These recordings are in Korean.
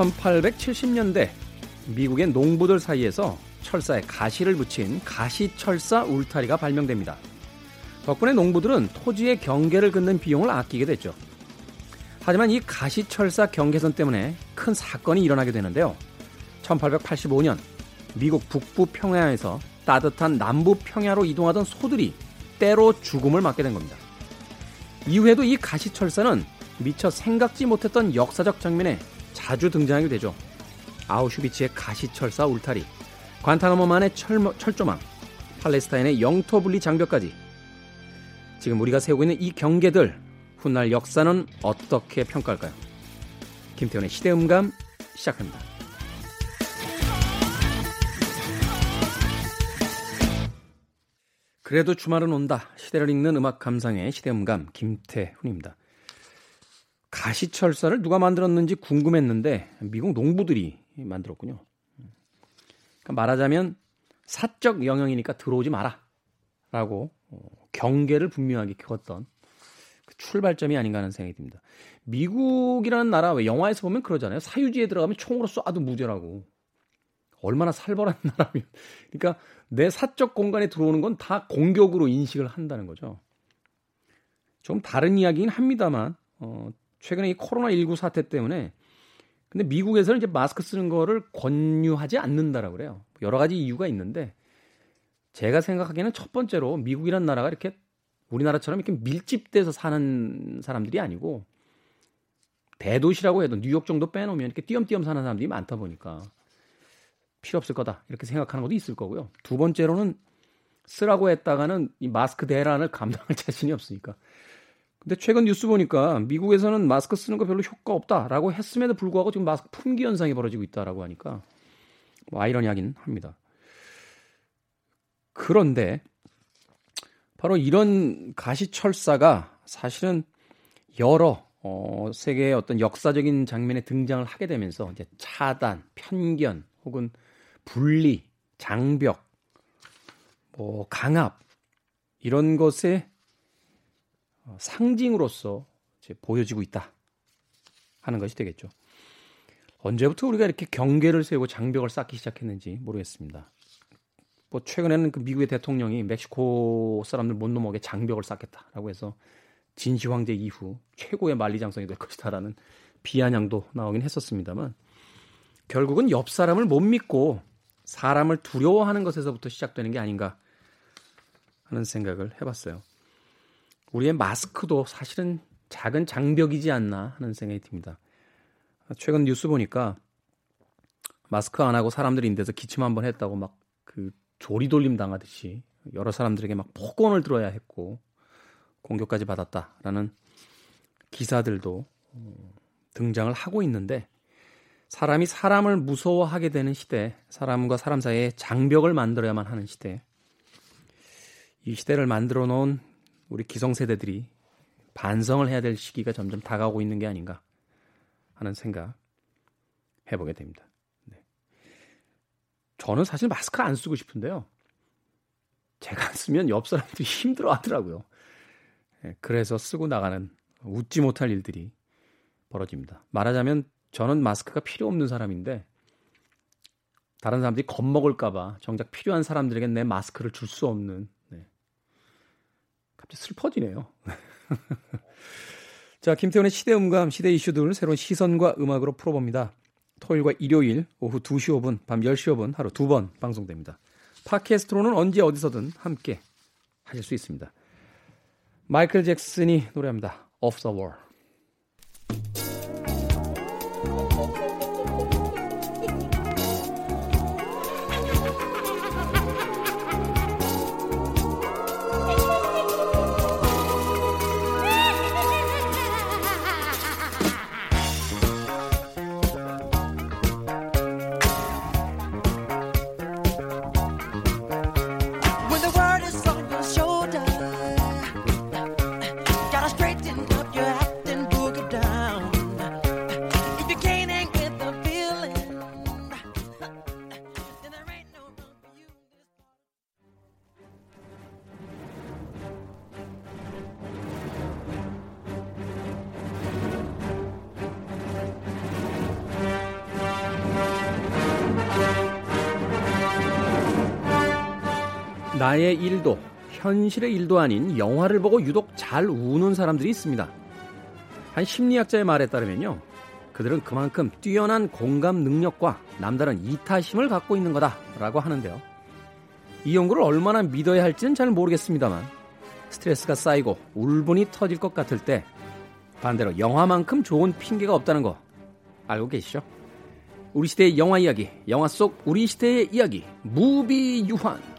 1870년대 미국의 농부들 사이에서 철사에 가시를 붙인 가시철사 울타리가 발명됩니다. 덕분에 농부들은 토지의 경계를 긋는 비용을 아끼게 됐죠. 하지만 이 가시철사 경계선 때문에 큰 사건이 일어나게 되는데요. 1885년 미국 북부 평야에서 따뜻한 남부 평야로 이동하던 소들이 때로 죽음을 맞게 된 겁니다. 이후에도 이 가시철사는 미처 생각지 못했던 역사적 장면에 자주 등장하게 되죠. 아우슈비츠의 가시철사 울타리, 관타나모만의 철, 철조망, 팔레스타인의 영토 분리 장벽까지 지금 우리가 세우고 있는 이 경계들 훗날 역사는 어떻게 평가할까요? 김태훈의 시대음감 시작합니다. 그래도 주말은 온다. 시대를 읽는 음악 감상의 시대음감 김태훈입니다. 가시철사를 누가 만들었는지 궁금했는데 미국 농부들이 만들었군요. 그러니까 말하자면 사적 영역이니까 들어오지 마라라고 어, 경계를 분명하게 그었던 그 출발점이 아닌가 하는 생각이 듭니다. 미국이라는 나라 왜 영화에서 보면 그러잖아요. 사유지에 들어가면 총으로 쏴도 무죄라고. 얼마나 살벌한 나라면. 그러니까 내 사적 공간에 들어오는 건 다 공격으로 인식을 한다는 거죠. 좀 다른 이야기긴 합니다만 어, 최근에 이 코로나19 사태 때문에 근데 미국에서는 이제 마스크 쓰는 거를 권유하지 않는다라고 그래요. 여러 가지 이유가 있는데 제가 생각하기에는 첫 번째로 미국이란 나라가 이렇게 우리나라처럼 이렇게 밀집돼서 사는 사람들이 아니고 대도시라고 해도 뉴욕 정도 빼놓으면 이렇게 띄엄띄엄 사는 사람들이 많다 보니까 필요 없을 거다 이렇게 생각하는 것도 있을 거고요. 두 번째로는 쓰라고 했다가는 이 마스크 대란을 감당할 자신이 없으니까 근데 최근 뉴스 보니까 미국에서는 마스크 쓰는 거 별로 효과 없다라고 했음에도 불구하고 지금 마스크 품귀 현상이 벌어지고 있다라고 하니까 뭐 아이러니하긴 합니다. 그런데 바로 이런 가시철사가 사실은 여러 어, 세계의 어떤 역사적인 장면에 등장을 하게 되면서 이제 차단, 편견 혹은 분리, 장벽, 뭐 강압 이런 것에 어, 상징으로서 보여지고 있다 하는 것이 되겠죠. 언제부터 우리가 이렇게 경계를 세우고 장벽을 쌓기 시작했는지 모르겠습니다. 뭐 최근에는 그 미국의 대통령이 멕시코 사람들 못 넘어게 장벽을 쌓겠다라고 해서 진시 황제 이후 최고의 만리장성이 될 것이다라는 비아냥도 나오긴 했었습니다만 결국은 옆 사람을 못 믿고 사람을 두려워하는 것에서부터 시작되는 게 아닌가 하는 생각을 해봤어요. 우리의 마스크도 사실은 작은 장벽이지 않나 하는 생각이 듭니다. 최근 뉴스 보니까 마스크 안 하고 사람들이 인데서 기침 한 번 했다고 막 그 조리돌림 당하듯이 여러 사람들에게 막 폭언을 들어야 했고 공격까지 받았다라는 기사들도 어, 등장을 하고 있는데 사람이 사람을 무서워하게 되는 시대, 사람과 사람 사이에 장벽을 만들어야만 하는 시대, 이 시대를 만들어 놓은 우리 기성세대들이 반성을 해야 될 시기가 점점 다가오고 있는 게 아닌가 하는 생각 해보게 됩니다. 네. 저는 사실 마스크 안 쓰고 싶은데요. 제가 안 쓰면 옆 사람들이 힘들어 하더라고요. 네, 그래서 쓰고 나가는 웃지 못할 일들이 벌어집니다. 말하자면 저는 마스크가 필요 없는 사람인데 다른 사람들이 겁먹을까봐 정작 필요한 사람들에게 내 마스크를 줄 수 없는 갑자기 슬퍼지네요. 자, 김태훈의 시대 음감, 시대 이슈들 새로운 시선과 음악으로 풀어봅니다. 토요일과 일요일 오후 2시 5분, 밤 10시 5분 하루 두 번 방송됩니다. 팟캐스트로는 언제 어디서든 함께 하실 수 있습니다. 마이클 잭슨이 노래합니다. Off the Wall. 나의 일도 현실의 일도 아닌 영화를 보고 유독 잘 우는 사람들이 있습니다. 한 심리학자의 말에 따르면요. 그들은 그만큼 뛰어난 공감 능력과 남다른 이타심을 갖고 있는 거다라고 하는데요. 이 연구를 얼마나 믿어야 할지는 잘 모르겠습니다만 스트레스가 쌓이고 울분이 터질 것 같을 때 반대로 영화만큼 좋은 핑계가 없다는 거 알고 계시죠? 우리 시대의 영화 이야기, 영화 속 우리 시대의 이야기, 무비 유한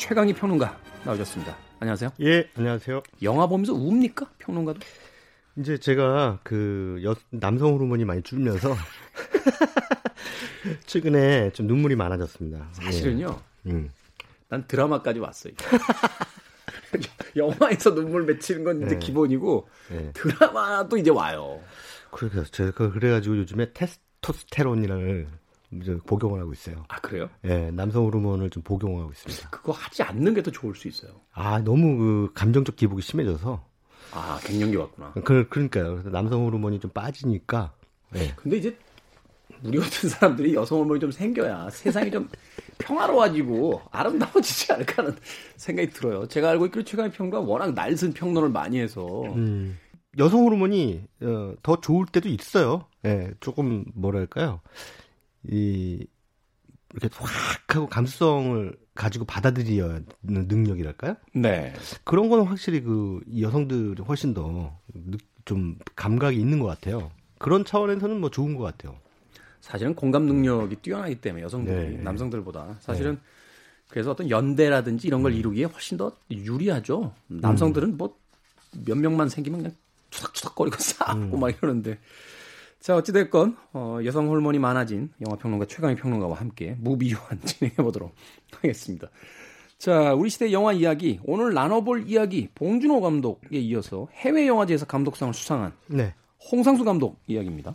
최강희 평론가 나오셨습니다. 안녕하세요. 예, 안녕하세요. 영화 보면서 웁니까? 평론가도? 이제 제가 그 여, 남성 호르몬이 많이 줄면서 최근에 좀 눈물이 많아졌습니다. 사실은요. 예. 음. 난 드라마까지 왔어요. 영화에서 눈물 맺히는 건 이제 네. 기본이고 네. 드라마도 이제 와요. 그래서 제가 그래가지고 요즘에 테스토스테론이라는 복용을 하고 있어요. 아 그래요? 예, 남성 호르몬을 좀 복용하고 있습니다. 그거 하지 않는 게 더 좋을 수 있어요. 아 너무 그 감정적 기복이 심해져서. 아 갱년기 왔구나. 그 그러니까요. 그래서 남성 호르몬이 좀 빠지니까. 예. 근데 이제 우리 같은 사람들이 여성 호르몬이 좀 생겨야 세상이 좀 평화로워지고 아름다워지지 않을까 하는 생각이 들어요. 제가 알고 있기로 최강의 평론가 워낙 날선 평론을 많이 해서 음, 여성 호르몬이 어, 더 좋을 때도 있어요. 예, 네, 조금 뭐랄까요, 이 이렇게 확 하고 감수성을 가지고 받아들이는 능력이랄까요? 네. 그런 거는 확실히 그 여성들이 훨씬 더 좀 감각이 있는 것 같아요. 그런 차원에서는 뭐 좋은 것 같아요. 사실은 공감 능력이 뛰어나기 때문에 여성들이 네. 남성들보다 사실은 네. 그래서 어떤 연대라든지 이런 걸 음. 이루기에 훨씬 더 유리하죠. 남성들은 뭐 몇 명만 생기면 그냥 추석추석거리고 싸고 음. 막 이러는데 자 어찌됐건 어, 여성 호르몬이 많아진 영화평론가 최강희 평론가와 함께 무비유한 진행해 보도록 하겠습니다. 자 우리 시대 영화 이야기 오늘 나눠볼 이야기 봉준호 감독에 이어서 해외 영화제에서 감독상을 수상한 네. 홍상수 감독 이야기입니다.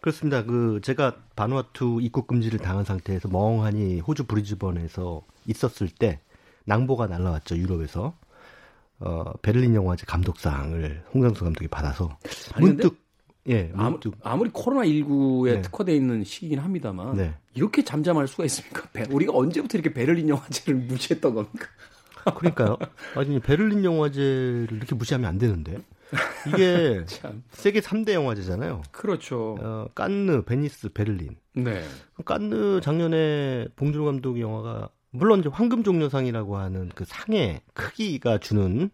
그렇습니다. 그 제가 바누아투 입국 금지를 당한 상태에서 멍하니 호주 브리즈번에서 있었을 때 낭보가 날라왔죠 유럽에서 어 베를린 영화제 감독상을 홍상수 감독이 받아서 문득 예 아무리 코로나 19에 네. 특화돼 있는 시기긴 합니다만 네. 이렇게 잠잠할 수가 있습니까? 우리가 언제부터 이렇게 베를린 영화제를 무시했던 겁니까? 그러니까요. 아니 베를린 영화제를 이렇게 무시하면 안 되는데. 이게 세계 3대 영화제잖아요. 그렇죠. 어, 깐느, 베니스, 베를린. 네. 깐느 작년에 봉준호 감독의 영화가 물론 이제 황금 종려상이라고 하는 그 상의 크기가 주는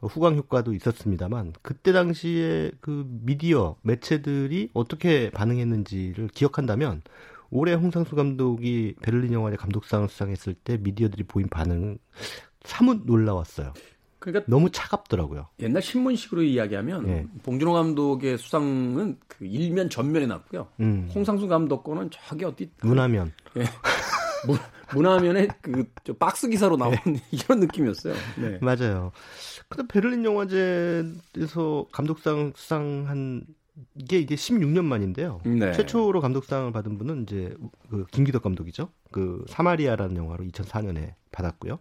후광 효과도 있었습니다만 그때 당시에 그 미디어 매체들이 어떻게 반응했는지를 기억한다면 올해 홍상수 감독이 베를린 영화제 감독상을 수상했을 때 미디어들이 보인 반응 사뭇 놀라웠어요. 그러니까 너무 차갑더라고요. 옛날 신문식으로 이야기하면 예. 봉준호 감독의 수상은 그 일면 전면에 났고요. 음. 홍상수 감독 거는 저기 어디 문화면. 예. 문, 문화면에 그 박스 기사로 나온 네. 이런 느낌이었어요. 네. 맞아요. 근데 베를린 영화제에서 감독상 수상한 이게 이게 16년 만인데요. 네. 최초로 감독상을 받은 분은 이제 그 김기덕 감독이죠. 그 사마리아라는 영화로 2004년에 받았고요.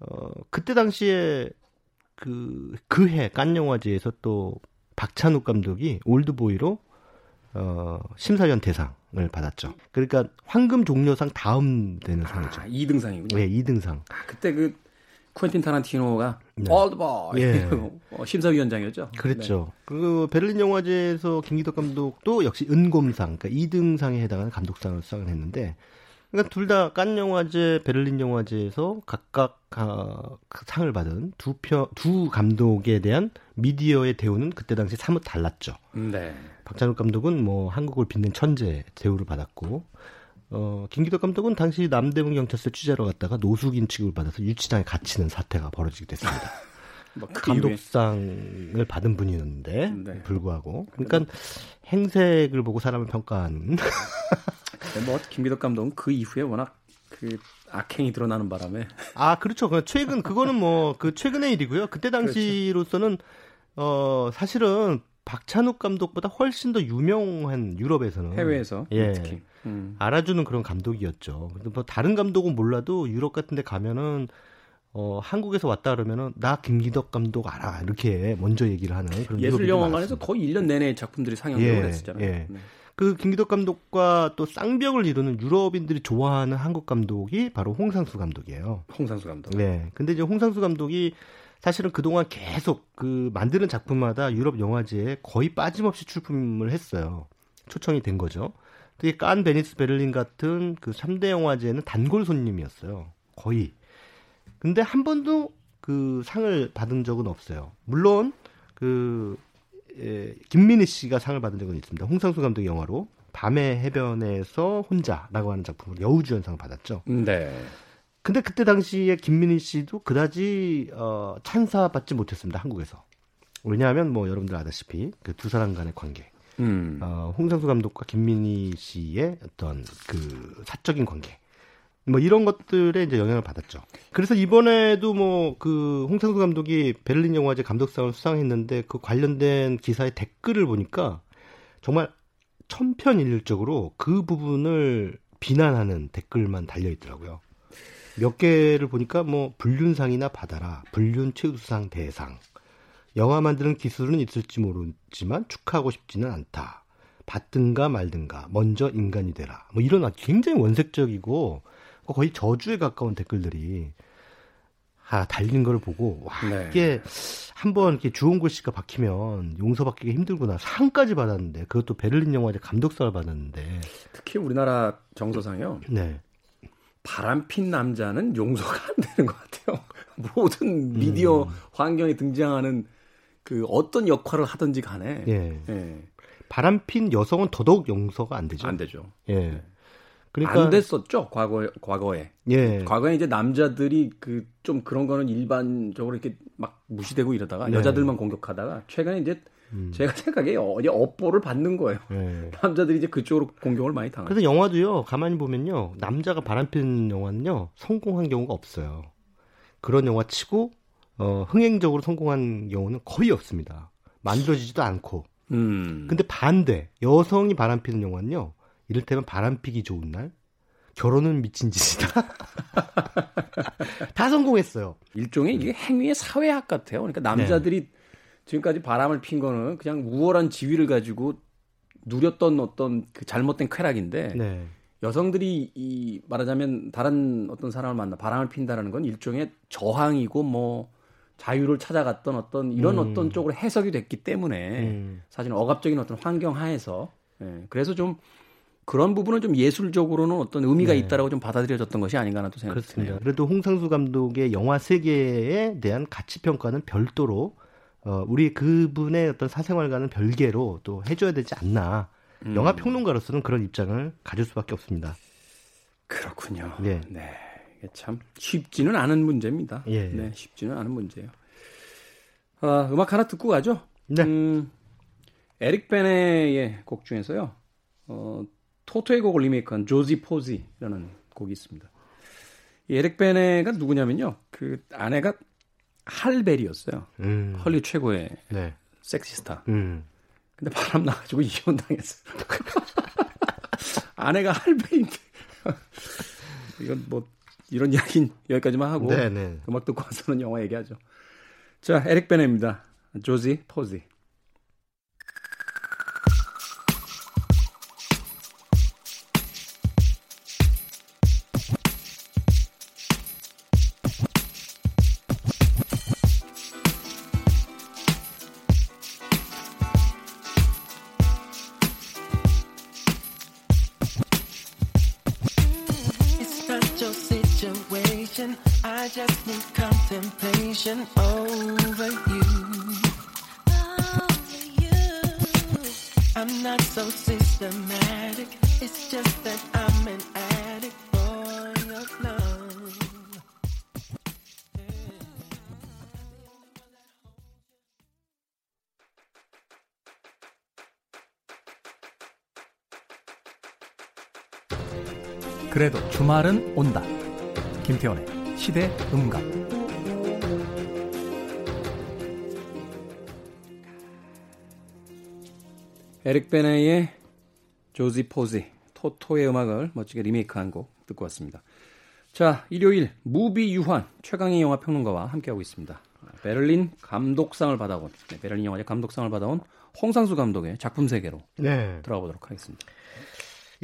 어, 그때 당시에 그, 그해 깐 영화제에서 또 박찬욱 감독이 올드보이로 어, 심사위원 대상 을 받았죠. 그러니까 황금 종려상 다음 되는 상이죠. 아, 2등상이군요. 네, 2등상. 아, 그때 그 쿠엔틴 타란티노가 네. 올드보이 예. 어, 심사위원장이었죠. 그랬죠. 네. 그 베를린 영화제에서 김기덕 감독도 역시 은곰상, 그러니까 2등상에 해당하는 감독상을 수상을 했는데 그러니까 둘 다 깐 영화제, 베를린 영화제에서 각각 어, 상을 받은 두 편, 두 감독에 대한 미디어의 대우는 그때 당시 사뭇 달랐죠. 네. 박찬욱 감독은 뭐 한국을 빛낸 천재 대우를 받았고, 어, 김기덕 감독은 당시 남대문 경찰서 취재로 갔다가 노숙인 취급을 받아서 유치장에 갇히는 사태가 벌어지게 됐습니다. 뭐 감독상을 받은 분이었는데 네. 불구하고 그러니까 행색을 보고 사람을 평가하는 네, 뭐 김기덕 감독은 그 이후에 워낙 그 악행이 드러나는 바람에 아 그렇죠. 그 최근 그거는 뭐 그 최근의 일이고요. 그때. 당시로서는 어 사실은 박찬욱 감독보다 훨씬 더 유명한 유럽에서는 해외에서 예 특히 음. 알아주는 그런 감독이었죠. 근데 뭐 다른 감독은 몰라도 유럽 같은 데 가면은 어, 한국에서 왔다 그러면은 나 김기덕 감독 알아 이렇게 먼저 얘기를 하는 그런 예술 영화관에서 거의 1년 내내 작품들이 상영되고 예, 했었잖아요. 예. 네. 그 김기덕 감독과 또 쌍벽을 이루는 유럽인들이 좋아하는 한국 감독이 바로 홍상수 감독이에요. 홍상수 감독. 네. 근데 이제 홍상수 감독이 사실은 그동안 계속 그 만드는 작품마다 유럽 영화제에 거의 빠짐없이 출품을 했어요. 초청이 된 거죠. 특히 깐, 베니스, 베를린 같은 그 3대 영화제는 단골 손님이었어요. 거의. 근데 한 번도 그 상을 받은 적은 없어요. 물론 그 예, 김민희 씨가 상을 받은 적은 있습니다. 홍상수 감독의 영화로 밤의 해변에서 혼자라고 하는 작품으로 여우주연상을 받았죠. 네. 근데 그때 당시에 김민희 씨도 그다지 어, 찬사받지 못했습니다. 한국에서. 왜냐하면 뭐 여러분들 아다시피 그 두 사람 간의 관계. 음. 어, 홍상수 감독과 김민희 씨의 어떤 그 사적인 관계. 뭐 이런 것들에 이제 영향을 받았죠. 그래서 이번에도 뭐 그 홍상수 감독이 베를린 영화제 감독상을 수상했는데 그 관련된 기사의 댓글을 보니까 정말 천편일률적으로 그 부분을 비난하는 댓글만 달려 있더라고요. 몇 개를 보니까 뭐 불륜상이나 받아라, 불륜 최우수상 대상, 영화 만드는 기술은 있을지 모르지만 축하하고 싶지는 않다. 받든가 말든가 먼저 인간이 되라. 뭐 이런 굉장히 원색적이고 거의 저주에 가까운 댓글들이 아, 달린 걸 보고 와 네. 이게 한번 이렇게 주홍 글씨가 박히면 용서받기가 힘들구나 상까지 받았는데 그것도 베를린 영화제 감독상을 받았는데 특히 우리나라 정서상요. 네. 바람핀 남자는 용서가 안 되는 것 같아요. 모든 미디어 음. 환경에 등장하는 그 어떤 역할을 하든지 간에 예. 예. 바람핀 여성은 더더욱 용서가 안 되죠. 안 되죠. 예. 네. 그러니까 안 됐었죠 과거 과거에. 예. 과거에 이제 남자들이 그 좀 그런 거는 일반적으로 이렇게 막 무시되고 이러다가 네. 여자들만 공격하다가 최근에 이제 음. 제가 생각에 어디 업보를 받는 거예요. 네. 남자들이 이제 그쪽으로 공격을 많이 당하죠. 그래서 영화도요. 가만히 보면요. 남자가 바람피는 영화는요. 성공한 경우가 없어요. 그런 영화 치고 어, 흥행적으로 성공한 경우는 거의 없습니다. 만들어지지도 않고. 음. 근데 반대 여성이 바람피는 영화는요. 이를테면 바람피기 좋은 날, 결혼은 미친 짓이다. 다 성공했어요. 일종의 이게 행위의 사회학 같아요. 그러니까 남자들이 네. 지금까지 바람을 핀 거는 그냥 우월한 지위를 가지고 누렸던 어떤 그 잘못된 쾌락인데 네. 여성들이 이 말하자면 다른 어떤 사람을 만나 바람을 핀다라는 건 일종의 저항이고 뭐 자유를 찾아갔던 어떤 이런 음. 어떤 쪽으로 해석이 됐기 때문에 음. 사실 억압적인 어떤 환경 하에서 예, 그래서 좀 그런 부분은 좀 예술적으로는 어떤 의미가 네. 있다라고 좀 받아들여졌던 것이 아닌가 나도 생각합니다. 그래도 홍상수 감독의 영화 세계에 대한 가치 평가는 별도로 어, 우리 그분의 어떤 사생활과는 별개로 또 해줘야 되지 않나. 음. 영화 평론가로서는 그런 입장을 가질 수밖에 없습니다. 그렇군요. 네. 네. 이게 참 쉽지는 않은 문제입니다. 예. 네, 쉽지는 않은 문제예요. 아, 음악 하나 듣고 가죠. 네. 음, 에릭 베네의 곡 중에서요. 어, 토토의 곡을 리메이크한 조지 포지라는 곡이 있습니다. 이 에릭 베네가 누구냐면요. 그 아내가 할벨이었어요. 음. 헐리 최고의 네. 섹시스타. 음. 근데 바람 나가지고 이혼당했어요. 아내가 할벨인데. 이건 뭐, 이런 이야기는 여기까지만 하고. 네네. 네. 음악 듣고 와서는 영화 얘기하죠. 자, 에릭 베네입니다. 조지 포지. 주말은 온다. 김태훈의 시대 음감. 에릭 베네의 조지 포지, 토토의 음악을 멋지게 리메이크한 곡 듣고 왔습니다. 자, 일요일 무비 유환 최광희 영화 평론가와 함께하고 있습니다. 베를린 감독상을 받아온 네, 베를린 영화제 감독상을 받아온 홍상수 감독의 작품 세계로 네. 들어가 보도록 하겠습니다.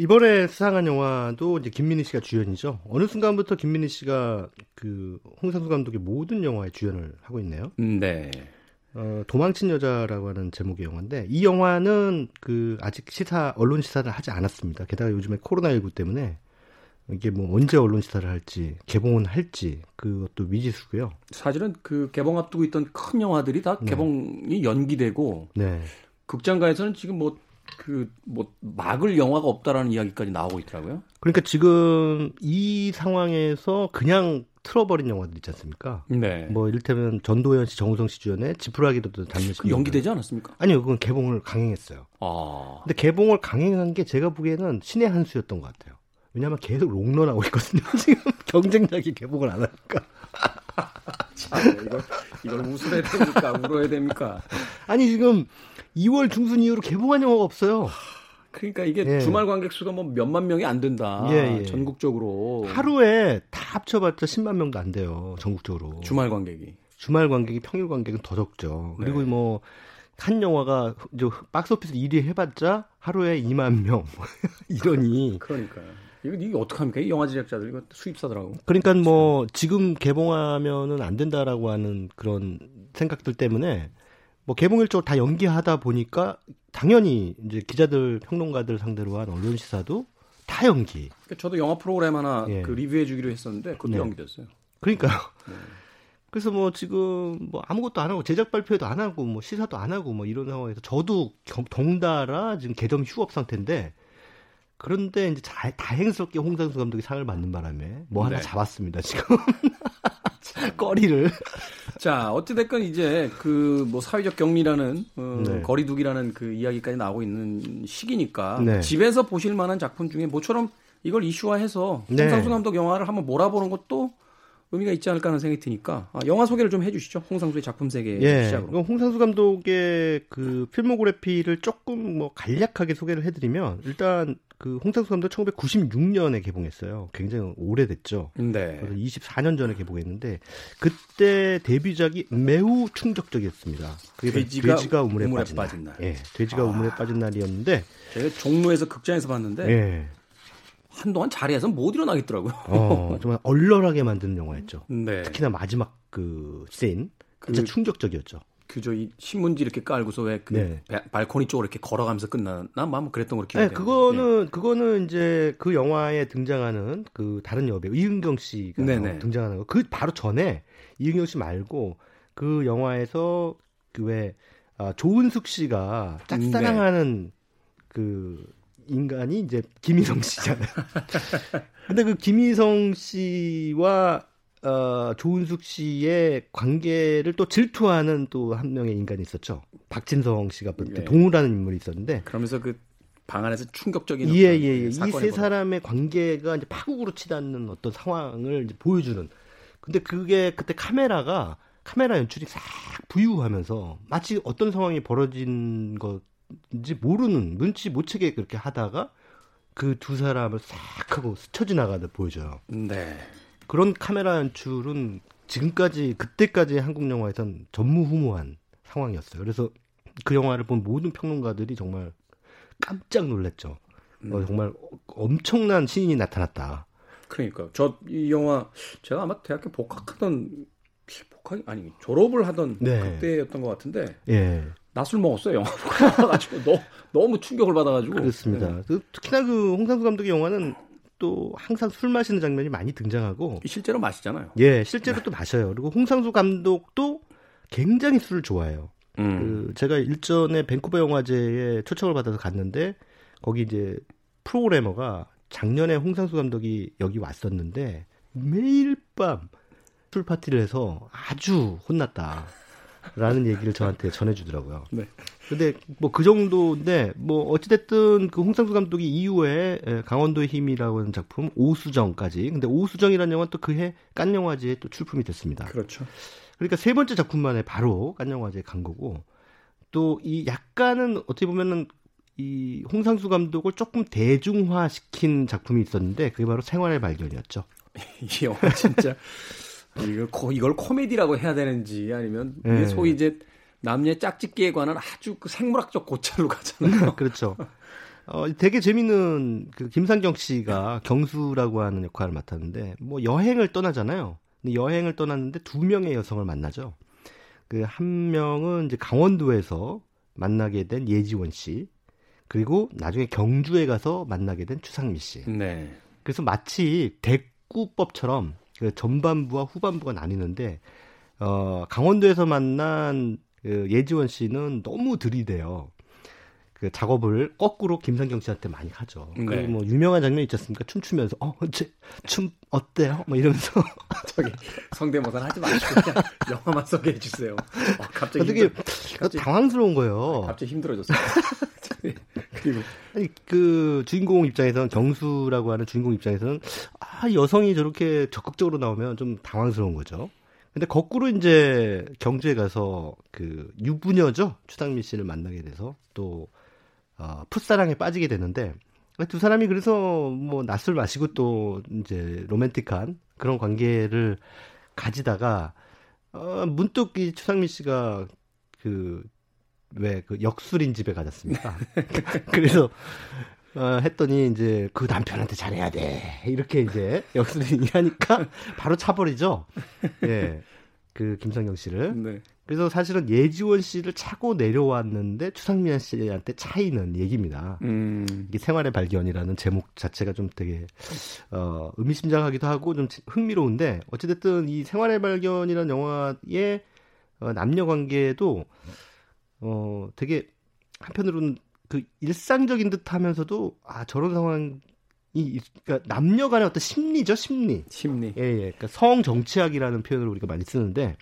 이번에 수상한 영화도 이제 김민희 씨가 주연이죠. 어느 순간부터 김민희 씨가 그 홍상수 감독의 모든 영화에 주연을 하고 있네요. 네. 어, 도망친 여자라고 하는 제목의 영화인데 이 영화는 그 아직 시사 언론 시사를 하지 않았습니다. 게다가 요즘에 코로나19 때문에 이게 뭐 언제 언론 시사를 할지 개봉은 할지 그것도 미지수고요. 사실은 그 개봉 앞두고 있던 큰 영화들이 다 네. 개봉이 연기되고 네. 극장가에서는 지금 뭐 그뭐 뭐 막을 영화가 없다라는 이야기까지 나오고 있더라고요. 그러니까 지금 이 상황에서 그냥 틀어버린 영화들 있지 않습니까? 네. 뭐 이를테면 전도연 씨, 정우성 씨 주연의 지푸라기도 그 연기되지 않았습니까? 아니요, 그건 개봉을 강행했어요. 아. 근데 개봉을 강행한 게 제가 보기에는 신의 한 수였던 것 같아요. 왜냐하면 계속 롱런하고 있거든요. 지금 경쟁작이 개봉을 안 하니까. 참, 이걸, 이걸 웃어야 됩니까? 울어야 됩니까? 아니, 지금 2월 중순 이후로 개봉한 영화가 없어요. 그러니까 이게 예. 주말 관객 수가 뭐 몇만 명이 안 된다. 예, 예. 전국적으로. 하루에 다 합쳐봤자 10만 명도 안 돼요. 전국적으로. 주말 관객이. 주말 관객이 평일 관객은 더 적죠. 그리고 네. 뭐 한 영화가 박스오피스 1위 해봤자 하루에 2만 명 이러니. 그러니까요. 이거 이게 어떡합니까? 이 영화 제작자들 이거 수입사더라고. 그러니까 뭐 지금 개봉하면은 안 된다라고 하는 그런 생각들 때문에 뭐 개봉 일정을 다 연기하다 보니까 당연히 이제 기자들 평론가들 상대로 한 언론 시사도 다 연기. 그러니까 저도 영화 프로그램 하나 예. 그 리뷰해 주기로 했었는데 그것도 네. 연기됐어요. 그러니까요. 네. 그래서 뭐 지금 뭐 아무것도 안 하고 제작 발표도 안 하고 뭐 시사도 안 하고 뭐 이런 상황에서 저도 덩달아 지금 개점 휴업 상태인데 그런데 이제 자, 다행스럽게 홍상수 감독이 상을 받는 바람에 뭐 하나 네. 잡았습니다 지금 거리를. 자 어찌 됐건 이제 그 뭐 사회적 격리라는 어, 네. 거리두기라는 그 이야기까지 나오고 있는 시기니까 네. 집에서 보실 만한 작품 중에 모처럼 이걸 이슈화해서 네. 홍상수 감독 영화를 한번 몰아보는 것도 의미가 있지 않을까 하는 생각이 드니까 아, 영화 소개를 좀 해주시죠. 홍상수의 작품 세계 예, 시작으로. 홍상수 감독의 그 필모그래피를 조금 뭐 간략하게 소개를 해드리면 일단 그 홍상수 감독 1996년에 개봉했어요. 굉장히 오래됐죠. 네. 그래서 24년 전에 개봉했는데 그때 데뷔작이 매우 충격적이었습니다. 그게 돼지가, 돼지가 우물에, 우물에 빠진, 빠진, 날. 예, 돼지가 아. 우물에 빠진 날이었는데 제가 종로에서 극장에서 봤는데 예. 한동안 자리에서 못 일어나겠더라고요. 어, 정말 얼얼하게 만드는 영화였죠. 네. 특히나 마지막 그 씬, 진짜 그, 충격적이었죠. 그저 이 신문지 이렇게 깔고서 왜그 네. 발코니 쪽으로 이렇게 걸어가면서 끝나나 뭐 그랬던 걸로 기억해요. 네, 그거는 네. 그거는 이제 그 영화에 등장하는 그 다른 여배우 이은경 씨가 네네. 등장하는 거. 그 바로 전에 이은경 씨 말고 그 영화에서 그왜 아, 조은숙 씨가 짝사랑하는 네. 그 인간이 이제 김희성 씨잖아요. 근데 그 김희성 씨와 어, 조은숙 씨의 관계를 또 질투하는 또 한 명의 인간이 있었죠. 박진성 씨가 네. 동우라는 인물이 있었는데. 그러면서 그 방 안에서 충격적인 예, 예, 예. 이 세 사람의 관계가 이제 파국으로 치닫는 어떤 상황을 보여주는. 근데 그게 그때 카메라가 카메라 연출이 싹 부유하면서 마치 어떤 상황이 벌어진 것 인지 모르는 눈치 못 채게 그렇게 하다가 그 두 사람을 싹 하고 스쳐 지나가듯 보여줘요. 네. 그런 카메라 연출은 지금까지 그때까지 한국 영화에선 전무후무한 상황이었어요. 그래서 그 영화를 본 모든 평론가들이 정말 깜짝 놀랐죠. 어, 음. 어, 정말 엄청난 신인이 나타났다. 그러니까 저 이 영화 제가 아마 대학교 복학하던 복학 아니 졸업을 하던 네. 그때였던 것 같은데 예. 낮술 먹었어요 영화 보고 가지고 너무 너무 충격을 받아가지고 그렇습니다. 네. 그 특히나 그 홍상수 감독의 영화는 또 항상 술 마시는 장면이 많이 등장하고 실제로 마시잖아요. 예, 실제로 네. 또 마셔요. 그리고 홍상수 감독도 굉장히 술을 좋아해요. 음. 그 제가 일전에 밴쿠버 영화제에 초청을 받아서 갔는데 거기 이제 프로그래머가 작년에 홍상수 감독이 여기 왔었는데 매일 밤 술 파티를 해서 아주 혼났다. 라는 얘기를 저한테 전해주더라고요. 네. 근데 뭐 그 정도인데 뭐 어찌됐든 그 홍상수 감독이 이후에 강원도의 힘이라고 하는 작품 오수정까지 근데 오수정이라는 영화는 또 그해 깐 영화제에 또 출품이 됐습니다. 그렇죠. 그러니까 세 번째 작품만에 바로 깐 영화제에 간 거고 또 이 약간은 어떻게 보면은 이 홍상수 감독을 조금 대중화시킨 작품이 있었는데 그게 바로 생활의 발견이었죠. 이 영화 진짜 이걸, 이걸 코미디라고 해야 되는지 아니면 네. 소위 이제 남녀 짝짓기에 관한 아주 그 생물학적 고찰로 가잖아요. 그렇죠. 어, 되게 재밌는 그 김상경 씨가 경수라고 하는 역할을 맡았는데 뭐 여행을 떠나잖아요. 근데 여행을 떠났는데 두 명의 여성을 만나죠. 그 한 명은 이제 강원도에서 만나게 된 예지원 씨, 그리고 나중에 경주에 가서 만나게 된 추상미 씨. 네. 그래서 마치 대구법처럼 그 전반부와 후반부가 나뉘는데 어, 강원도에서 만난 그 예지원 씨는 너무 들이대요. 그 작업을 거꾸로 김상경 씨한테 많이 하죠. 네. 그리고 뭐 유명한 장면 있지 않습니까? 춤추면서 어, 어째 춤 어때요? 뭐 이러면서 저기 성대모사 하지 마시고 그냥 영화만 소개해 주세요. 어, 갑자기 되게 힘들... 갑자기... 당황스러운 거예요. 갑자기 힘들어졌어요. 그리고 아니 그 주인공 입장에서는 정수라고 하는 주인공 입장에서는 아 여성이 저렇게 적극적으로 나오면 좀 당황스러운 거죠. 근데 거꾸로 이제 경주에 가서 그 유부녀죠 추상미 씨를 만나게 돼서 또 어, 풋사랑에 빠지게 되는데 두 사람이 그래서 뭐 낮술 마시고 또 이제 로맨틱한 그런 관계를 가지다가 어, 문득 이 추상미 씨가 그 왜 그 역술인 집에 가졌습니까? 그래서 어, 했더니 이제 그 남편한테 잘해야 돼 이렇게 이제 역술인이 하니까 바로 차버리죠. 예. 그 김성경 씨를. 네. 그래서 사실은 예지원 씨를 차고 내려왔는데 추상미아 씨한테 차이는 얘기입니다. 음. 이게 생활의 발견이라는 제목 자체가 좀 되게 어, 의미심장하기도 하고 좀 흥미로운데 어찌됐든 이 생활의 발견이라는 영화의 어, 남녀 관계도 어, 되게 한편으로는 그 일상적인 듯 하면서도 아 저런 상황 이 그러니까 남녀 간의 어떤 심리죠 심리 심리 예, 예. 그러니까 성 정치학이라는 표현을 우리가 많이 쓰는데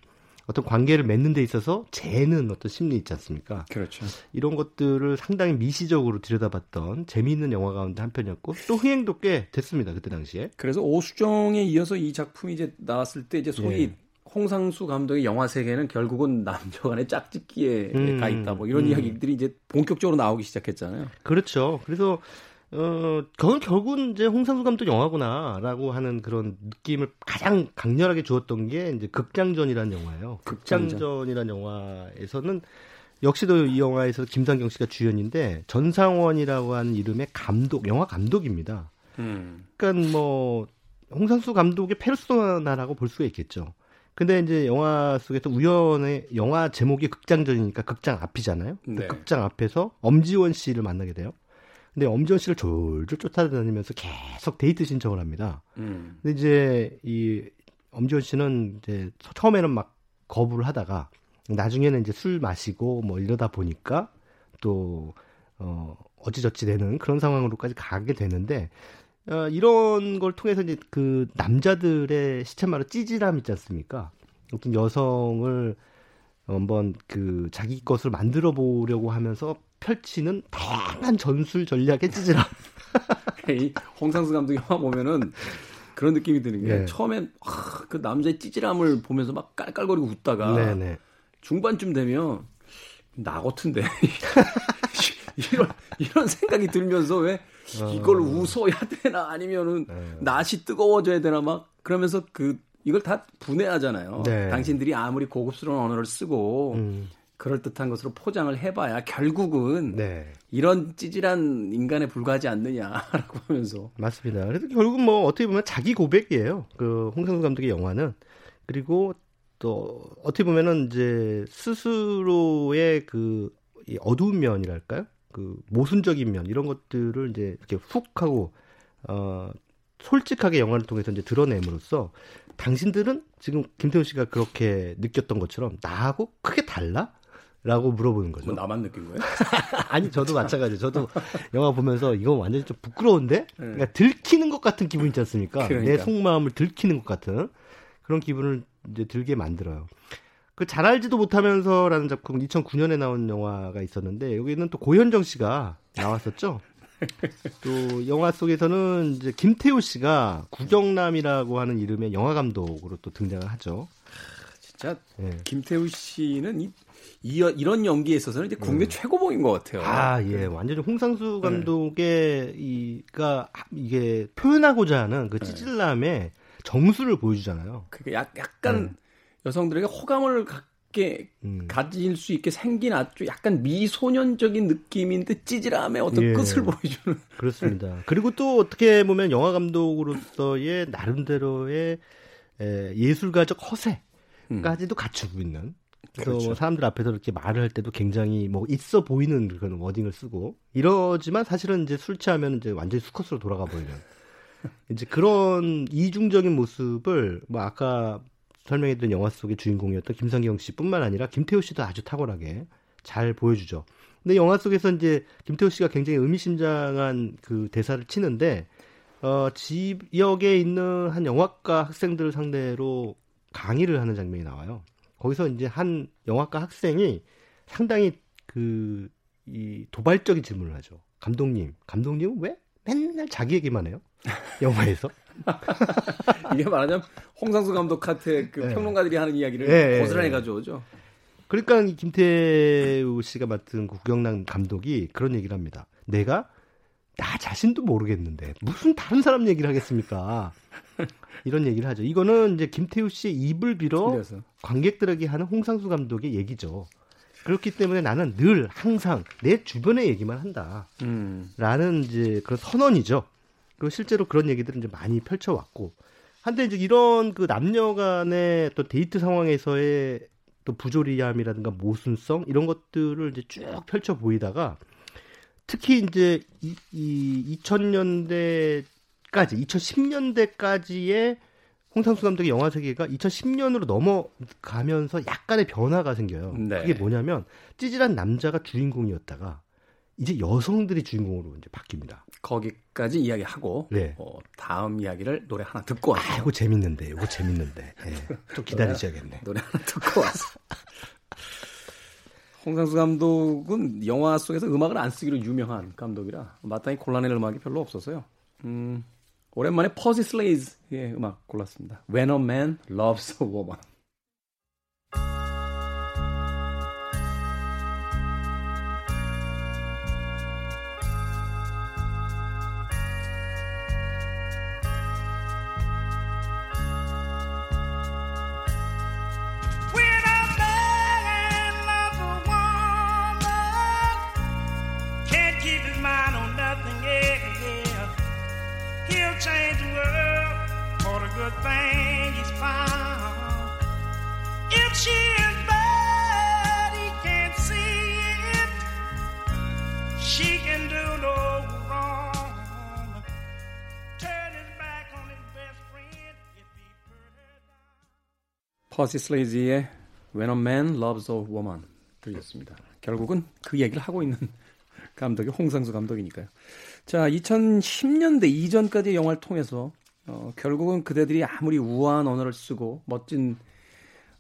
어떤 관계를 맺는 데 있어서 재는 어떤 심리 있지 않습니까? 그렇죠. 이런 것들을 상당히 미시적으로 들여다봤던 재미있는 영화 가운데 한 편이었고 또 흥행도 꽤 됐습니다 그때 당시에. 그래서 오수정에 이어서 이 작품이 이제 나왔을 때 이제 소위 예. 홍상수 감독의 영화 세계는 결국은 남녀간의 짝짓기에 음, 가 있다. 뭐 이런 음. 이야기들이 이제 본격적으로 나오기 시작했잖아요. 그렇죠. 그래서 어, 그건 결국은 이제 홍상수 감독 영화구나라고 하는 그런 느낌을 가장 강렬하게 주었던 게 이제 극장전이라는 영화예요. 극장전이라는 영화에서는 역시도 이 영화에서 김상경 씨가 주연인데 전상원이라고 하는 이름의 감독, 영화 감독입니다. 음. 그러니까 뭐 홍상수 감독의 페르소나라고 볼 수가 있겠죠. 근데 이제 영화 속에서 우연의 영화 제목이 극장전이니까 극장 앞이잖아요. 네. 극장 앞에서 엄지원 씨를 만나게 돼요. 근데 엄지원 씨를 졸졸 쫓아다니면서 계속 데이트 신청을 합니다. 음. 근데 이제 이 엄지원 씨는 이제 처음에는 막 거부를 하다가 나중에는 이제 술 마시고 뭐 이러다 보니까 또 어, 어찌저찌 되는 그런 상황으로까지 가게 되는데 어, 이런 걸 통해서 이제 그 남자들의 시체말로 찌질함 있지 않습니까? 어떤 여성을 한번 그 자기 것을 만들어 보려고 하면서 펼치는 다양한 전술 전략의 찌질함. 이 홍상수 감독 영화 보면은 그런 느낌이 드는 게 네. 처음엔 와, 그 남자의 찌질함을 보면서 막 깔깔거리고 웃다가 네 네. 중반쯤 되면 나 같은데 이런 이런 생각이 들면서 왜 이걸 어. 웃어야 되나 아니면은 네. 낯이 뜨거워져야 되나 막 그러면서 그 이걸 다 분해하잖아요. 네. 당신들이 아무리 고급스러운 언어를 쓰고 음. 그럴 듯한 것으로 포장을 해봐야 결국은 네. 이런 찌질한 인간에 불과하지 않느냐라고 하면서 맞습니다. 그래서 결국 뭐 어떻게 보면 자기 고백이에요. 그 홍상수 감독의 영화는 그리고 또 어떻게 보면은 이제 스스로의 그 어두운 면이랄까요? 그 모순적인 면 이런 것들을 이제 이렇게 훅 하고 어 솔직하게 영화를 통해서 이제 드러냄으로써 당신들은 지금 김태훈 씨가 그렇게 느꼈던 것처럼 나하고 크게 달라? 라고 물어보는 거죠. 뭐 나만 느낀 거예요? 아니, 저도 마찬가지예요. 저도 영화 보면서 이건 완전히 좀 부끄러운데? 네. 그러니까 들키는 것 같은 기분 있지 않습니까? 그러니까. 내 속마음을 들키는 것 같은 그런 기분을 이제 들게 만들어요. 그 잘 알지도 못하면서라는 작품 2009년에 나온 영화가 있었는데 여기는 또 고현정 씨가 나왔었죠. 또 영화 속에서는 이제 김태우 씨가 구경남이라고 하는 이름의 영화 감독으로 또 등장을 하죠. 진짜 네. 김태우 씨는 이, 이 이런 연기에 있어서는 이제 국내 음. 최고봉인 것 같아요. 아 예, 완전히 홍상수 감독의 네. 이가 이게 표현하고자 하는 그 찌질남의 정수를 보여주잖아요. 그게 약, 약간 네. 여성들에게 호감을 갖게 음. 가질 수 있게 생긴 아주 약간 미소년적인 느낌인데 찌질함의 어떤 예. 끝을 보여주는. 그렇습니다. 그리고 또 어떻게 보면 영화 감독으로서의 나름대로의 에, 예술가적 허세까지도 음. 갖추고 있는. 그래서 그렇죠. 사람들 앞에서 이렇게 말을 할 때도 굉장히 뭐 있어 보이는 그런 워딩을 쓰고 이러지만 사실은 이제 술 취하면 이제 완전히 수컷으로 돌아가 버리는 이제 그런 이중적인 모습을 뭐 아까 설명해드린 영화 속의 주인공이었던 김상경 씨뿐만 아니라 김태호 씨도 아주 탁월하게 잘 보여주죠. 근데 영화 속에서 이제 김태호 씨가 굉장히 의미심장한 그 대사를 치는데 어, 지역에 있는 한 영화과 학생들을 상대로 강의를 하는 장면이 나와요. 거기서 이제 한 영화과 학생이 상당히 그, 이 도발적인 질문을 하죠. 감독님, 감독님은 왜 맨날 자기 얘기만 해요? 영화에서? 이게 말하자면 홍상수 감독한테 그 네. 평론가들이 하는 이야기를 네. 고스란히 가져오죠. 그러니까 김태우 씨가 맡은 구경남 감독이 그런 얘기를 합니다. 내가 나 자신도 모르겠는데 무슨 다른 사람 얘기를 하겠습니까? 이런 얘기를 하죠. 이거는 이제 김태우 씨의 입을 빌어 틀려서. 관객들에게 하는 홍상수 감독의 얘기죠. 그렇기 때문에 나는 늘 항상 내 주변의 얘기만 한다. 음. 라는 이제 그런 선언이죠. 그리고 실제로 그런 얘기들은 이제 많이 펼쳐왔고. 한데 이제 이런 그 남녀 간의 또 데이트 상황에서의 또 부조리함이라든가 모순성 이런 것들을 이제 쭉 펼쳐 보이다가 특히 이제 이, 이 2000년대까지 2010년대까지의 홍상수 감독의 영화 세계가 2010년으로 넘어가면서 약간의 변화가 생겨요. 네. 그게 뭐냐면 찌질한 남자가 주인공이었다가 이제 여성들이 주인공으로 이제 바뀝니다. 거기까지 이야기하고 네. 어, 다음 이야기를 노래 하나 듣고 와서. 아, 이거 재밌는데, 이거 재밌는데. 네. 좀 기다리셔야겠네. 노래 하나 듣고 와서. 홍상수 감독은 영화 속에서 음악을 안 쓰기로 유명한 감독이라 마땅히 골라낼 음악이 별로 없어서요. 음, 오랜만에 퍼시 슬레이즈의 음악 골랐습니다. When a Man Loves a Woman. 퍼시 슬레이지의 When a Man Loves a Woman 들렸습니다. 결국은 그 얘기를 하고 있는 감독이 홍상수 감독이니까요. 자, 2010년대 이전까지 영화를 통해서 어, 결국은 그대들이 아무리 우아한 언어를 쓰고 멋진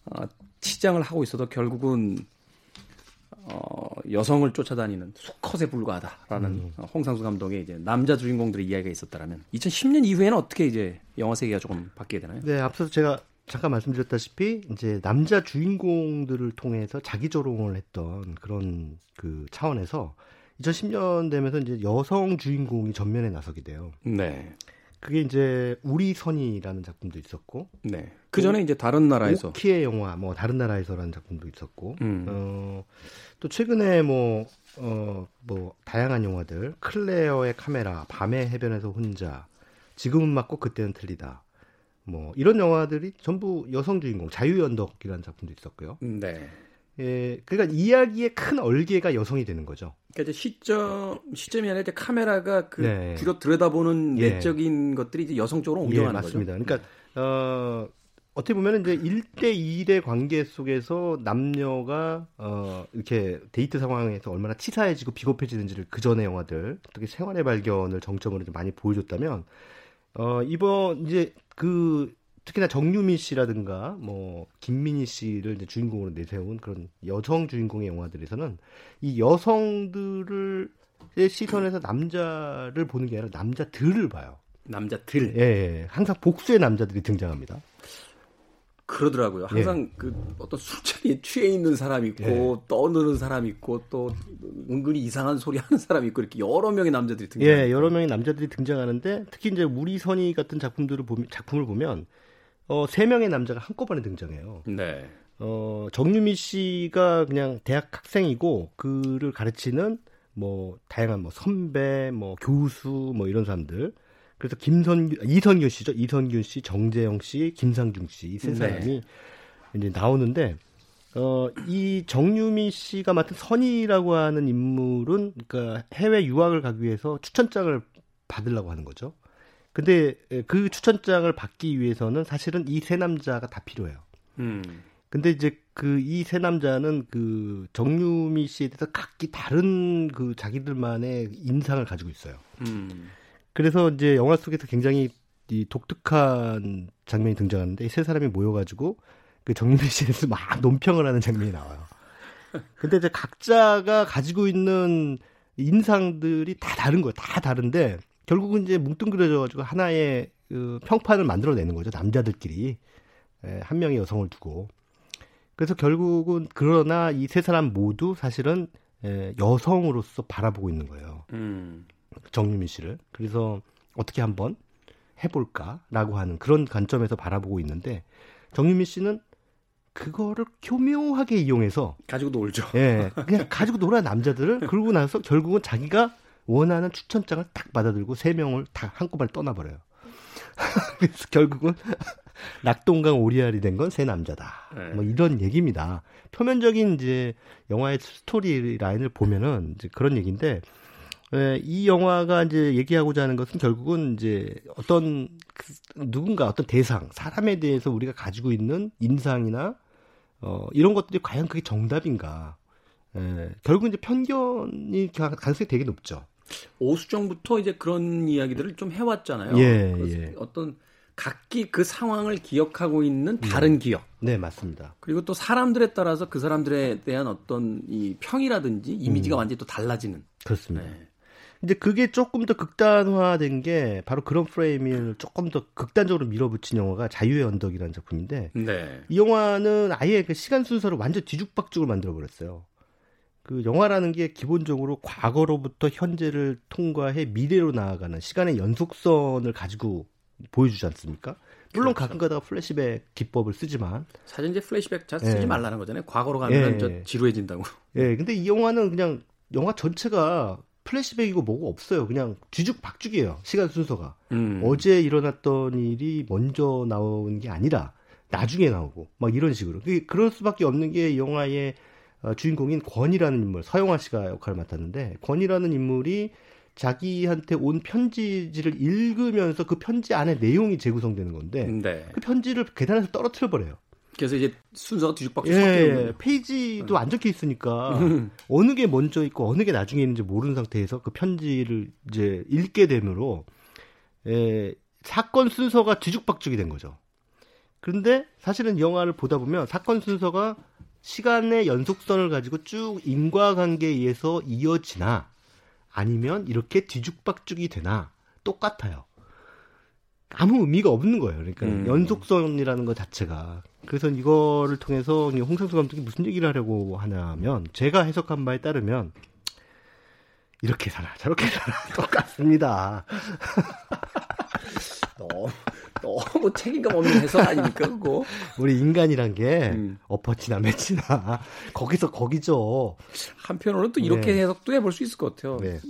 어, 치장을 하고 있어도 결국은 어, 여성을 쫓아다니는 수컷에 불과하다라는 음. 어, 홍상수 감독의 이제 남자 주인공들의 이야기가 있었다라면 2010년 이후에는 어떻게 이제 영화 세계가 조금 바뀌게 되나요? 네, 앞서서 제가 잠깐 말씀드렸다시피 이제 남자 주인공들을 통해서 자기 조롱을 했던 그런 그 차원에서 2010년 되면서 이제 여성 주인공이 전면에 나서게 돼요. 네. 그게 이제 우리 선희라는 작품도 있었고, 네. 그 전에 이제 다른 나라에서 오키의 영화, 뭐 다른 나라에서라는 작품도 있었고, 음. 어, 또 최근에 뭐 어, 뭐 다양한 영화들, 클레어의 카메라, 밤의 해변에서 혼자, 지금은 맞고 그때는 틀리다. 뭐 이런 영화들이 전부 여성 주인공 자유연덕이라는 작품도 있었고요. 네. 예, 그러니까 이야기의 큰 얼개가 여성이 되는 거죠. 그러니까 이제 시점 시점이 아니라 이제 카메라가 그 네. 뒤로 들여다보는 예. 내적인 것들이 이제 여성 쪽으로 옮겨가는 예, 맞습니다. 거죠. 그러니까 어 어떻게 보면 이제 1대 1의 관계 속에서 남녀가 어 이렇게 데이트 상황에서 얼마나 치사해지고 비겁해지는지를 그 전의 영화들, 특히 생활의 발견을 정점으로 많이 보여줬다면 어 이번 이제 그 특히나 정유미 씨라든가 뭐 김민희 씨를 이제 주인공으로 내세운 그런 여성 주인공의 영화들에서는 이 여성들을 시선에서 남자를 보는 게 아니라 남자들을 봐요. 남자들. 예, 예. 항상 복수의 남자들이 등장합니다. 그러더라고요. 항상 예. 그 어떤 술자리에 취해 있는 사람 있고 예. 떠드는 사람 있고 또 은근히 이상한 소리 하는 사람 있고 이렇게 여러 명의 남자들이 등장. 예, 여러 명의 남자들이 등장하는데 특히 이제 우리 선이 같은 작품들을 보면 작품을 보면 어, 세 명의 남자가 한꺼번에 등장해요. 네. 어, 정유미 씨가 그냥 대학 학생이고 그를 가르치는 뭐 다양한 뭐 선배, 뭐 교수 뭐 이런 사람들 그래서 김선 이선균 씨죠. 이선균 씨, 정재영 씨, 김상중 씨 이 세 사람이 네. 이제 나오는데 어, 이 정유미 씨가 맡은 선이라고 하는 인물은 그러니까 해외 유학을 가기 위해서 추천장을 받으려고 하는 거죠. 근데 그 추천장을 받기 위해서는 사실은 이 세 남자가 다 필요해요. 음. 근데 이제 그 이 세 남자는 그 정유미 씨에 대해서 각기 다른 그 자기들만의 인상을 가지고 있어요. 음. 그래서 이제 영화 속에서 굉장히 이 독특한 장면이 등장하는데 이 세 사람이 모여가지고 그 정유미 씨에 대해서 막 논평을 하는 장면이 나와요. 근데 이제 각자가 가지고 있는 인상들이 다 다른 거예요. 다 다른데 결국은 이제 뭉뚱그려져가지고 하나의 그 평판을 만들어내는 거죠. 남자들끼리 에, 한 명의 여성을 두고. 그래서 결국은 그러나 이 세 사람 모두 사실은 에, 여성으로서 바라보고 있는 거예요. 음. 정유미 씨를. 그래서 어떻게 한번 해볼까라고 하는 그런 관점에서 바라보고 있는데 정유미 씨는 그거를 교묘하게 이용해서 가지고 놀죠. 예, 그냥 가지고 놀아 남자들을 그러고 나서 결국은 자기가 원하는 추천장을 딱 받아들고 세 명을 다 한꺼번에 떠나버려요. 그래서 결국은 낙동강 오리알이 된 건 세 남자다. 네. 뭐 이런 얘기입니다. 표면적인 이제 영화의 스토리 라인을 보면은 이제 그런 얘기인데 예, 이 영화가 이제 얘기하고자 하는 것은 결국은 이제 어떤 그 누군가 어떤 대상, 사람에 대해서 우리가 가지고 있는 인상이나 어, 이런 것들이 과연 그게 정답인가. 예, 결국 이제 편견이 가능성이 되게 높죠. 오수정부터 이제 그런 이야기들을 좀 해왔잖아요. 예, 예. 어떤 각기 그 상황을 기억하고 있는 다른 네. 기억. 네, 맞습니다. 그리고 또 사람들에 따라서 그 사람들에 대한 어떤 이 평이라든지 이미지가 음. 완전히 또 달라지는. 그렇습니다. 네. 이제 그게 조금 더 극단화된 게 바로 그런 프레임을 조금 더 극단적으로 밀어붙인 영화가 자유의 언덕이라는 작품인데 네. 이 영화는 아예 그 시간 순서를 완전 뒤죽박죽을 만들어 버렸어요. 그 영화라는 게 기본적으로 과거로부터 현재를 통과해 미래로 나아가는 시간의 연속선을 가지고 보여주지 않습니까? 물론 그렇죠. 가끔가다가 플래시백 기법을 쓰지만 사실 이제 플래시백 잘 쓰지 예. 말라는 거잖아요. 과거로 가면 예. 저 지루해진다고. 예, 근데 이 영화는 그냥 영화 전체가 플래시백이고 뭐고 없어요. 그냥 뒤죽박죽이에요. 시간 순서가. 음. 어제 일어났던 일이 먼저 나오는 게 아니라 나중에 나오고 막 이런 식으로. 그럴 수밖에 없는 게 영화의 어, 주인공인 권이라는 인물, 서영화 씨가 역할을 맡았는데 권이라는 인물이 자기한테 온 편지지를 읽으면서 그 편지 안에 내용이 재구성되는 건데 네. 그 편지를 계단에서 떨어뜨려 버려요. 그래서 이제 순서가 뒤죽박죽 예, 예. 페이지도 안 적혀 있으니까 어느 게 먼저 있고 어느 게 나중에 있는지 모르는 상태에서 그 편지를 이제 읽게 되므로 예, 사건 순서가 뒤죽박죽이 된 거죠. 그런데 사실은 영화를 보다 보면 사건 순서가 시간의 연속선을 가지고 쭉 인과관계에 의해서 이어지나 아니면 이렇게 뒤죽박죽이 되나 똑같아요. 아무 의미가 없는 거예요. 그러니까 음. 연속선이라는 것 자체가. 그래서 이거를 통해서 홍상수 감독이 무슨 얘기를 하려고 하냐면 제가 해석한 바에 따르면 이렇게 살아 저렇게 살아 똑같습니다. 너무 너무 책임감 없는 해석 아닙니까 그거? 우리 인간이란 게 음. 엎어치나 매치나 거기서 거기죠. 한편으로는 또 이렇게 네. 해석도 해볼 수 있을 것 같아요. 네.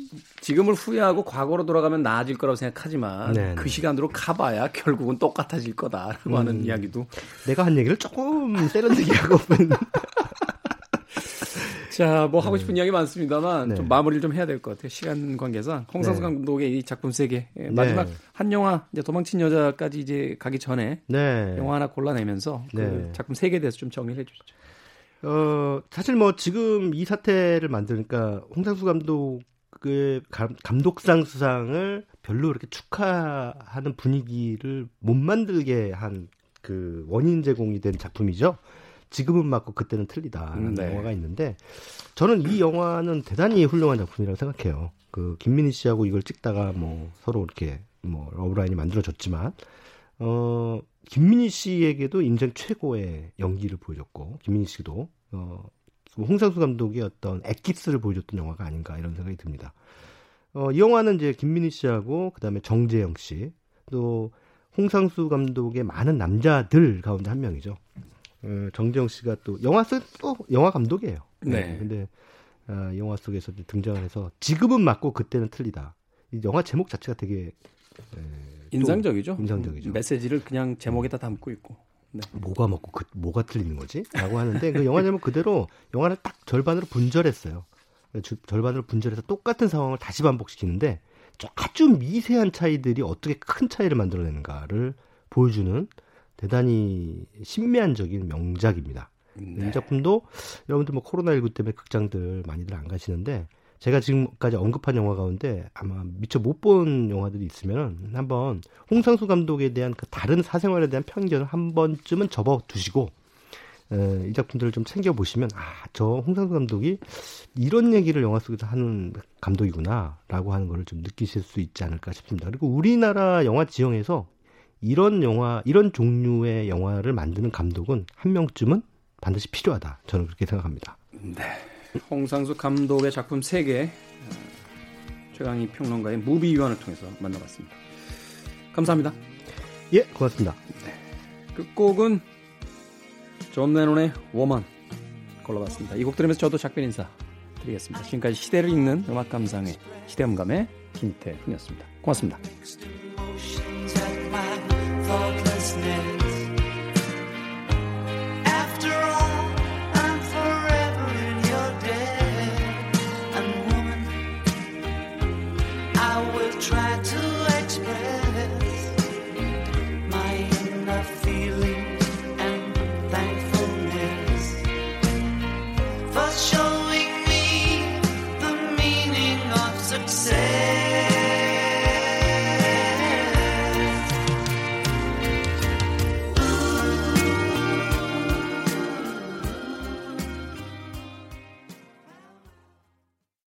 지금을 후회하고 과거로 돌아가면 나아질 거라고 생각하지만 네, 그 네. 시간으로 가봐야 결국은 똑같아질 거다라고 음. 하는 이야기도 내가 한 얘기를 조금 세련되게 하고 자, 뭐 하고 싶은 네. 이야기 많습니다만 네. 좀 마무리를 좀 해야 될 것 같아요. 시간 관계상 홍상수 네. 감독의 이 작품 세계 예, 마지막 네. 한 영화 이제 도망친 여자까지 이제 가기 전에 네. 영화 하나 골라내면서 그 네. 작품 세계에 대해서 좀 정리를 해주시죠. 어 사실 뭐 지금 이 사태를 만드니까 홍상수 감독의 감독상 수상을 별로 이렇게 축하하는 분위기를 못 만들게 한 그 원인 제공이 된 작품이죠. 지금은 맞고 그때는 틀리다라는 네. 영화가 있는데 저는 이 영화는 대단히 훌륭한 작품이라고 생각해요. 그 김민희 씨하고 이걸 찍다가 뭐 서로 이렇게 뭐 러브라인이 만들어졌지만 어, 김민희 씨에게도 인생 최고의 연기를 보여줬고 김민희 씨도 어, 홍상수 감독의 어떤 엑기스를 보여줬던 영화가 아닌가 이런 생각이 듭니다. 어, 이 영화는 이제 김민희 씨하고 그다음에 정재영 씨, 또 홍상수 감독의 많은 남자들 가운데 한 명이죠. 어, 정재영 씨가 또 영화 속또 영화 감독이에요. 네. 네. 근데 어, 영화 속에서 등장을 해서 지금은 맞고 그때는 틀리다. 이 영화 제목 자체가 되게 에, 인상적이죠. 인상적이죠. 메시지를 그냥 제목에다 담고 있고. 네. 뭐가 먹고 그, 뭐가 틀리는 거지? 라고 하는데 그 영화 제목 그대로 영화를 딱 절반으로 분절했어요. 절반으로 분절해서 똑같은 상황을 다시 반복시키는데 아주 미세한 차이들이 어떻게 큰 차이를 만들어내는가를 보여주는 대단히 신미한적인 명작입니다. 네. 이 작품도 여러분들 뭐 코로나19 때문에 극장들 많이들 안 가시는데 제가 지금까지 언급한 영화 가운데 아마 미처 못 본 영화들이 있으면 한번 홍상수 감독에 대한 그 다른 사생활에 대한 편견을 한 번쯤은 접어 두시고 이 작품들을 좀 챙겨 보시면 아 저 홍상수 감독이 이런 얘기를 영화 속에서 하는 감독이구나라고 하는 거를 좀 느끼실 수 있지 않을까 싶습니다. 그리고 우리나라 영화 지형에서 이런 영화 이런 종류의 영화를 만드는 감독은 한 명쯤은 반드시 필요하다. 저는 그렇게 생각합니다. 네. 홍상수 감독의 작품 세계 최광희 평론가의 무비 유환을 통해서 만나봤습니다. 감사합니다. 예, 고맙습니다. 네. 끝곡은 존 레논의 Woman 골라봤습니다. 이 곡 들으면서 저도 작별 인사 드리겠습니다. 지금까지 시대를 읽는 음악 감상의 시대음감의 김태훈이었습니다. 고맙습니다. thought